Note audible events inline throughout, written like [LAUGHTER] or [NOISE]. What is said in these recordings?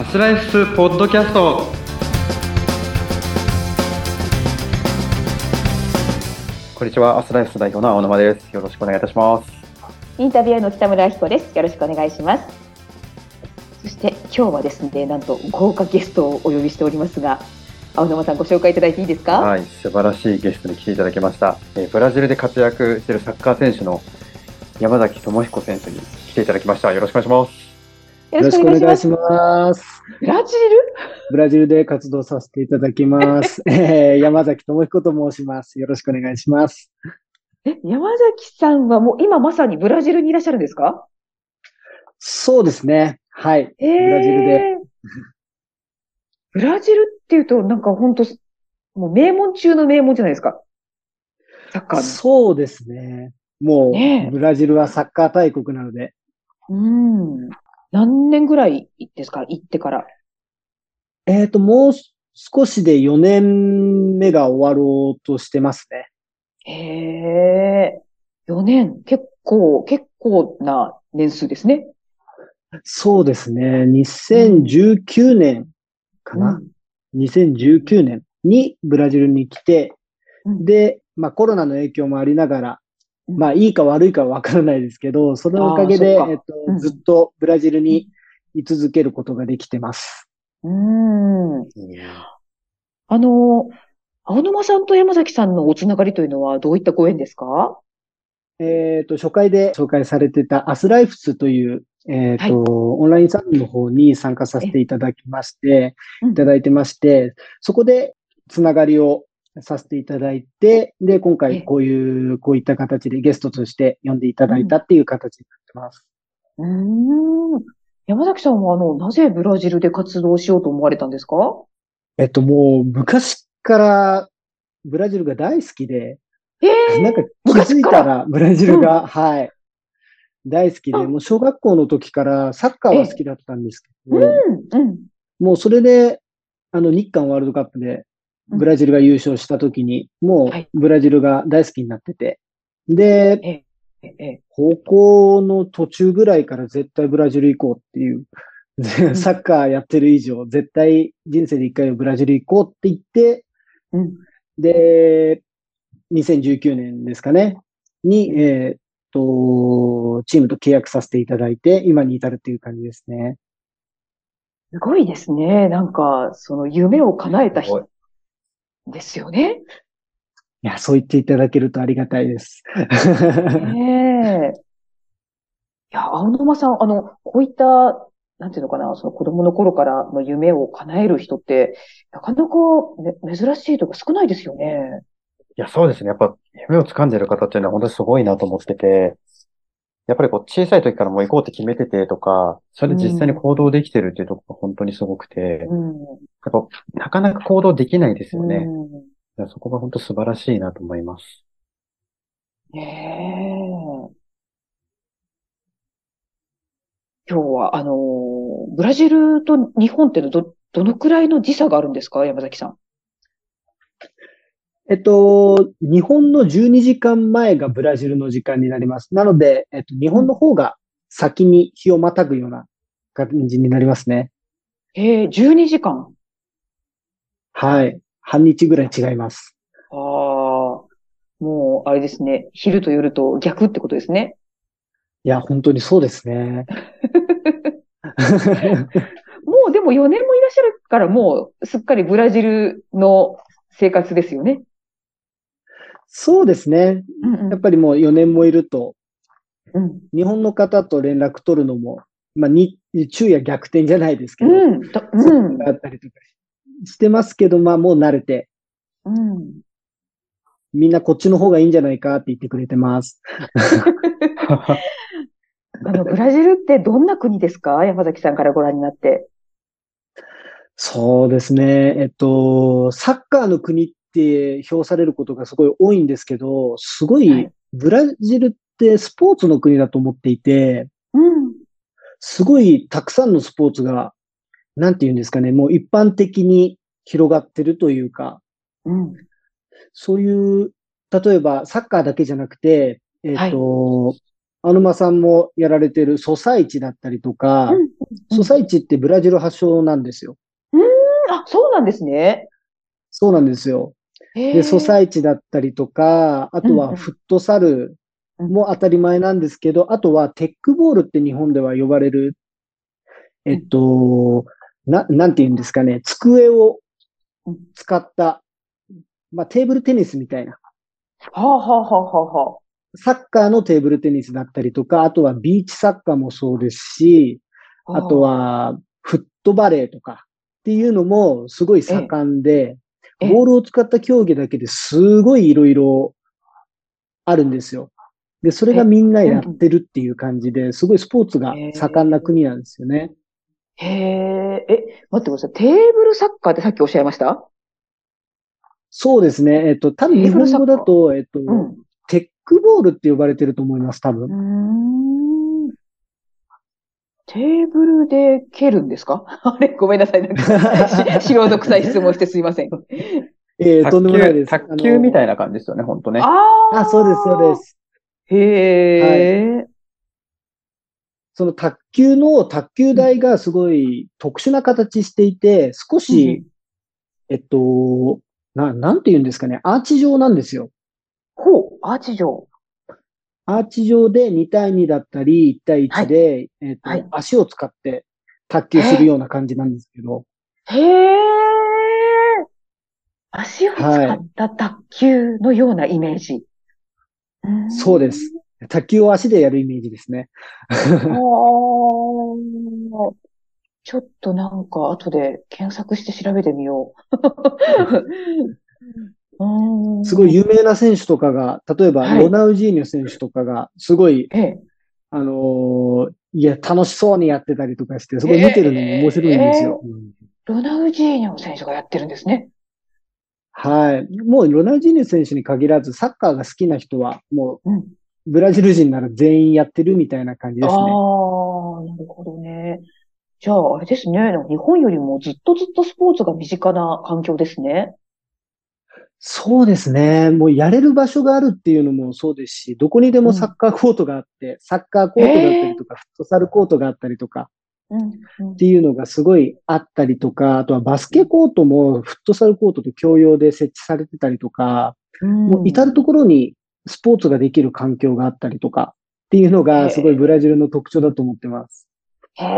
アスライフスポッドキャスト。こんにちはアスライフス代表の青沼です。よろしくお願いいたします。インタビュアーの北村明子です。よろしくお願いします。そして今日はですねなんと豪華ゲストをお呼びしておりますが青沼さんご紹介いただいていいですか？はい素晴らしいゲストに来ていただきました、えーブラジルで活躍しているサッカー選手の山崎智彦選手に来ていただきました。よろしくお願いしますよよろしくお願いします。ブラジブラジルで活動させていただきます。[LAUGHS] えー、山崎智彦と申します。よろしくお願いします。ルえ、山崎さんはもう今まさにブラジルにいらっしゃるんですか？そうですね。はい。えーブラジルで。ブラジルっていうとなんか本当もう名門中の名門じゃないですか。サッカーの。そうですね。もう、ブラジルはサッカー大国なので、うん。何年ぐらいですか？行ってから。えっ、と、もう少しで4年目が終わろうとしてますね。へえ、4年。結構、結構な年数ですね。そうですね。2019年かな。2019年にブラジルに来て、うんで、まあコロナの影響もありながら、うんまあいいか悪いかはわからないですけど、そのおかげで、えっとうん。ずっとブラジルに居続けることができてます。うん。あの、青沼さんと山崎さんのおつながりというのはどういったご縁ですか？えっと、初回で紹介されてたアスライフスという、えっと、はい。オンラインサロンの方に参加させていただきまして、うん。いただいてまして、そこでつながりをさせていただいて、で、今え回こういう、こういった形でゲストとして呼んでいただいたっていう形になってます。うーん。山崎さんは、あの、なぜブラジルで活動しようと思われたんですか？えっと、もう昔からブラジルが大好きで、ええなんか気づいたらブラジルが、はい、大好きで、あもう小学校の時からサッカーは好きだったんですけど、うん、うん。もうそれで、あの日韓ワールドカップでブラジルが優勝した時に、もはい。うブラジルが大好きになってて、で、高校の途中ぐらいから絶対ブラジル行こうっていう、サッカーやってる以上、絶対人生で一回はブラジル行こうって言って、うん。で、2019年ですかね、に、えーっと、チームと契約させていただいて、今に至るっていう感じですね。すごいですね。なんか、その夢を叶えた人ですよね。いや、そう言っていただけるとありがたいです。ねえ。[LAUGHS] いや、青沼さん、あの、こういった、なんていうのかな、その子供の頃からの夢を叶える人って、なかなか、ね、珍しいとか少ないですよね。いや、そうですね。やっぱ、夢を掴んでる方っていうのは本当にすごいなと思ってて、やっぱりこう、小さい時からもう行こうって決めててとか、それで実際に行動できてるっていうところが本当にすごくて、うん。やっぱ、なかなか行動できないですよね。うん。そこが本当素晴らしいなと思います。ねえ。今日は、あのーブラジルと日本ってのど、どのくらいの時差があるんですか？山崎さん。えっと、日本の12時間前がブラジルの時間になります。なので、えっと、日本の方が先に日をまたぐような感じになりますね。ええ12時間？はい。半日ぐらい違います。ああ、もう、あれですね。昼と夜と逆ってことですね。いや、本当にそうですね。[LAUGHS] もうでも4年もいらっしゃるから、もうすっかりブラジルの生活ですよね。そうですね。うんやっぱりもう4年もいると、うん。日本の方と連絡取るのも、まあ、に、昼夜逆転じゃないですけど、うん。だうん。あったりとかしてますけど、まあもう慣れて、うん。みんなこっちの方がいいんじゃないかって言ってくれてます。[LAUGHS] あの、ブラジルってどんな国ですか？山崎さんからご覧になって。そうですね。えっと、サッカーの国って評されることがすごい多いんですけど、すごはいい、ブラジルってスポーツの国だと思っていて、うん。すごいたくさんのスポーツが、なんて言うんですかね、もう一般的に広がってるというか、うん。そういう、例えばサッカーだけじゃなくて、えっと、アノマさんもやられてるソサイチだったりとか、うんソサイチってブラジル発祥なんですよ。あ、そうなんですね。そうなんですよ。で、ソサイイチだったりとか、あとはフットサルも当たり前なんですけど、あとはテックボールって日本では呼ばれる、えっと、な、なんて言うんですかね、机をうん。使った、まあ、テーブルテニスみたいな。はあはあはあはサッカーのテーブルテニスだったりとか、あとはビーチサッカーもそうですし、あ。あとはフットバレーとかっていうのもすごい盛んで、ええボールを使った競技だけですごいいろいろあるんですよ。で、それがみんなやってるっていう感じで、すごいスポーツが盛んな国なんですよね。へえ、え、待ってください。テーブルサッカーってさっきおっしゃいました？そうですね。えっと、多分日本語だと、えっと、うん。テックボールって呼ばれてると思います、多分。テーブルで蹴るんですか？[LAUGHS] あれごめんなさい。なんかし [LAUGHS] 素人臭い質問してすいません。えー、とんでもないです。卓球みたいな。な感じですよね、本当ね。ああ、そうです、そうで。す。へえ。その卓球の卓球台がすごい特殊な形していて、少し、えっと、な、なんて言うんですかね、アーチ状なんですよ。ほう、アーチ状。アーチ状で2対2だったり、1対1で、えっと、はい足を使って卓球するような感じなんですけど、へえ。足を使った卓球のようなイメージ。んそうです。卓球を足でやるイメージですね。ちょっとなんか後で検索して調べてみよう。[LAUGHS] すごい有名な選手とかが、例えばはいロナウジーニョ選手とかが、すごい、ええ。あのーいや、楽しそうにやってたりとかして、すごい見てるのも面白いんですよ。ロナウジーニョ選手がやってるんですね。はい。もうロナウジーニョ選手に限らず、サッカーが好きな人は、もうん。う、ブラジル人なら全員やってるみたいな感じですああ、ね。なるほどね。じゃあ、あれですね。日本よりもずっとずっとスポーツが身近な環境ですね。そうですね。もうやれる場所があるっていうのもそうですし、どこにでもサッカーコートがあって、サッカーコートだったりとか、フットサルコートがあったりとかうん。うんっていうのがすごいあったりとか、あとはバスケコートもフットサルコートと共用で設置されてたりとか、もう至るところにスポーツができる環境があったりとかっていうのがすごいブラジルの特徴だと思ってます。へえ。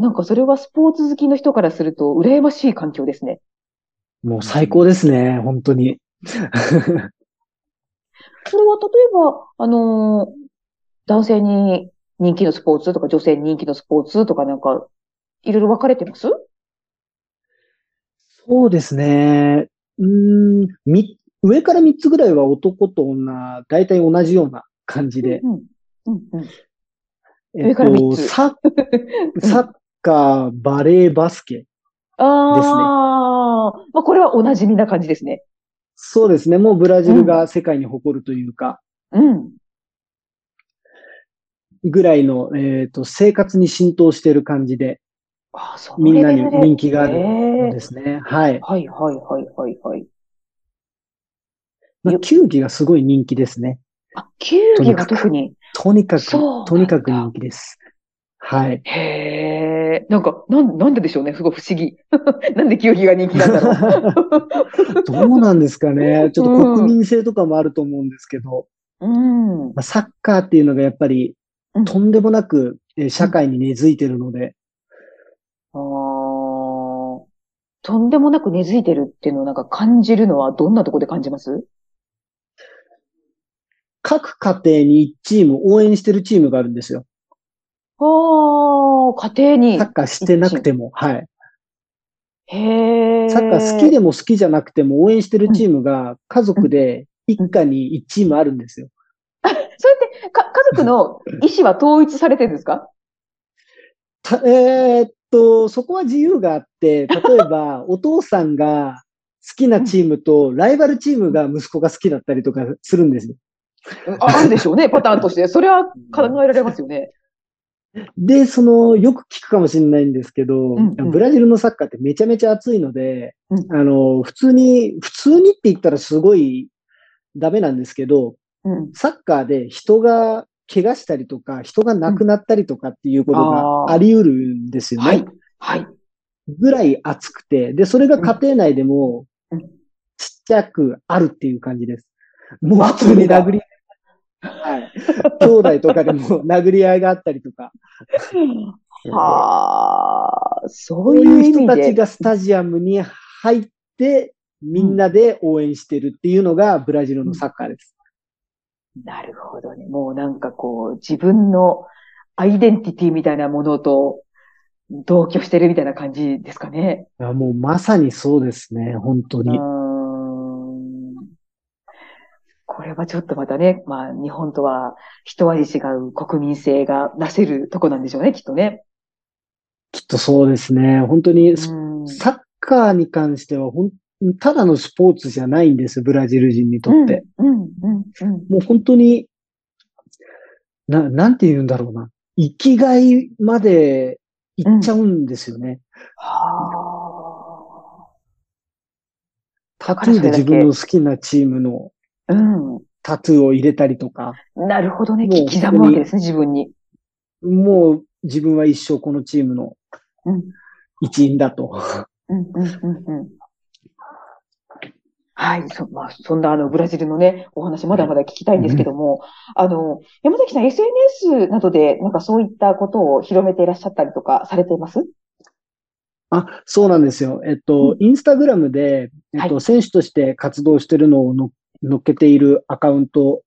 なんかそれはスポーツ好きの人からすると羨ましい環境ですね。もう最高ですね、本当に。それは例えば、あのー男性に人気のスポーツとか女性に人気のスポーツとかなんか、いろいろ分かれてます？そうですね。うーん、み、上から3つぐらいは男と女、大体同じような感じで。うん。うん。うん。え上から三つサッ、カー、バレー、バスケ。ああ、まあこれはお馴染みな感じですね。そうですね。もうブラジルが世界に誇るというか、うん。ぐらいの、えっと、生活に浸透している感じで、ああ、そみんなに人気があるへのえですね。はい。はいはいはいはいはい。まあ、球技がすごい人気ですね。あ、球技が特に？とにかく、とにかく人気です。はい。へえ、なんか、なん、なんででしょうね？すごい不思議。[LAUGHS] なんで球技が人気なんだろう。[LAUGHS] どうなんですかね？ちょっと国民性とかもあると思うんですけど、うん。まあ、サッカーっていうのがやっぱりうんとんでもなくえー社会に根付いてるので、ああ、とんでもなく根付いてるっていうのをなんか感じるのはどんなところで感じます？各家庭に1チーム応援してるチームがあるんですよ。ああ、家庭にサ。ッカーしてなくても、はい。へえ。サッカー好きでも好きじゃなくても応援してるチームが家族で一家に1チームあるんですよ。それって、か、家族の意思は統一されてるんですか？たえーっと、そこは自由があって、例えば [LAUGHS] お父さんが好きなチームとライバルチームが息子が好きだったりとかするんですよ。ああるでしょうね、パターンとして。それは考えられますよね。で、その、よく聞くかもしれないんですけど、うんうんブラジルのサッカーってめちゃめちゃ熱いので、うんあの、普通に、普通にって言ったらすごいダメなんですけど、うん。サッカーで人が怪我したりとか、人が亡くなったりとかっていうことがあり得るんですよね。はい。はい。ぐらい熱くて、で、それが家庭内でもうん、ちっちゃくあるっていう感じです。もう普通に殴り、はい。[LAUGHS] 兄弟とかでも殴り合いがあったりとか、はあ、そそうういう人たち。がスタジアムに入って、みんなで応援してるっていうのがブラジルのサッカーです。なるほどね。もうなんかこう、自分のアイデンティティみたいなものと同居してるみたいな感じですかね。いやもうまさにそうですね、本当うに。ーんこれはちょっとまたね、まあ日本とは一味違う国民性が出せるとこなんでしょうね、きっとね。きっとそうですね。本当にサッカーに関してはほん、ただのスポーツじゃないんです、ブラジル人にとって。うん、うん、うん、うん。もう本当に、な、なんて言うんだろうな。生きがいまで行っちゃうんですよね。はタトゥーで自分の好きなチームのあ。うん。タトゥーを入れたりとか、なるほどね。刻むわけですね、自分に。もう自分は一生このチームのうん、一員だと。うん、うん、うん、うん。はい。そ、まあ、そんなあの、ブラジルのね、お話まだまだ聞きたいんですけども、あの、山崎さん SNS などでなんかそういったことを広めていらっしゃったりとかされています？あ、そうなんですよ。えっと、インスタグラムで、えっと、はい選手として活動してるのをの乗っけているアカウント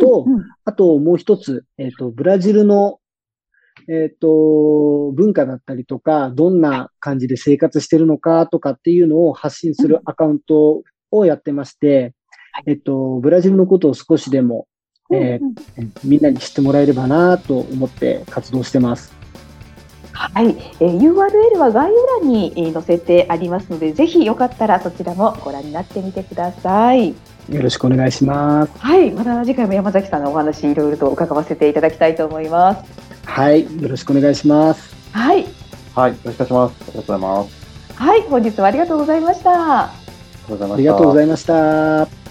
とうんうん。あともう一つ、えっと、ブラジルの、えっと、文化だったりとか、どんな感じで生活してるのかとかっていうのを発信するアカウントをやってまして、はい。えっと、ブラジルのことを少しでも、えーみんなに知ってもらえればなと思って活動してます。はい、えー URL は概要欄にえー載せてありますので、ぜひよかったらそちらもご覧になってみてください。よろしくお願いします。はい、また次回も山崎さんのお話いろいろと伺わせていただきたいと思います。はい、よろしくお願いします。はい、はい。よろしくお願いします。ありがとうございます。はい、本日はありがとうございました。ありがとうございました。ありがとうございました。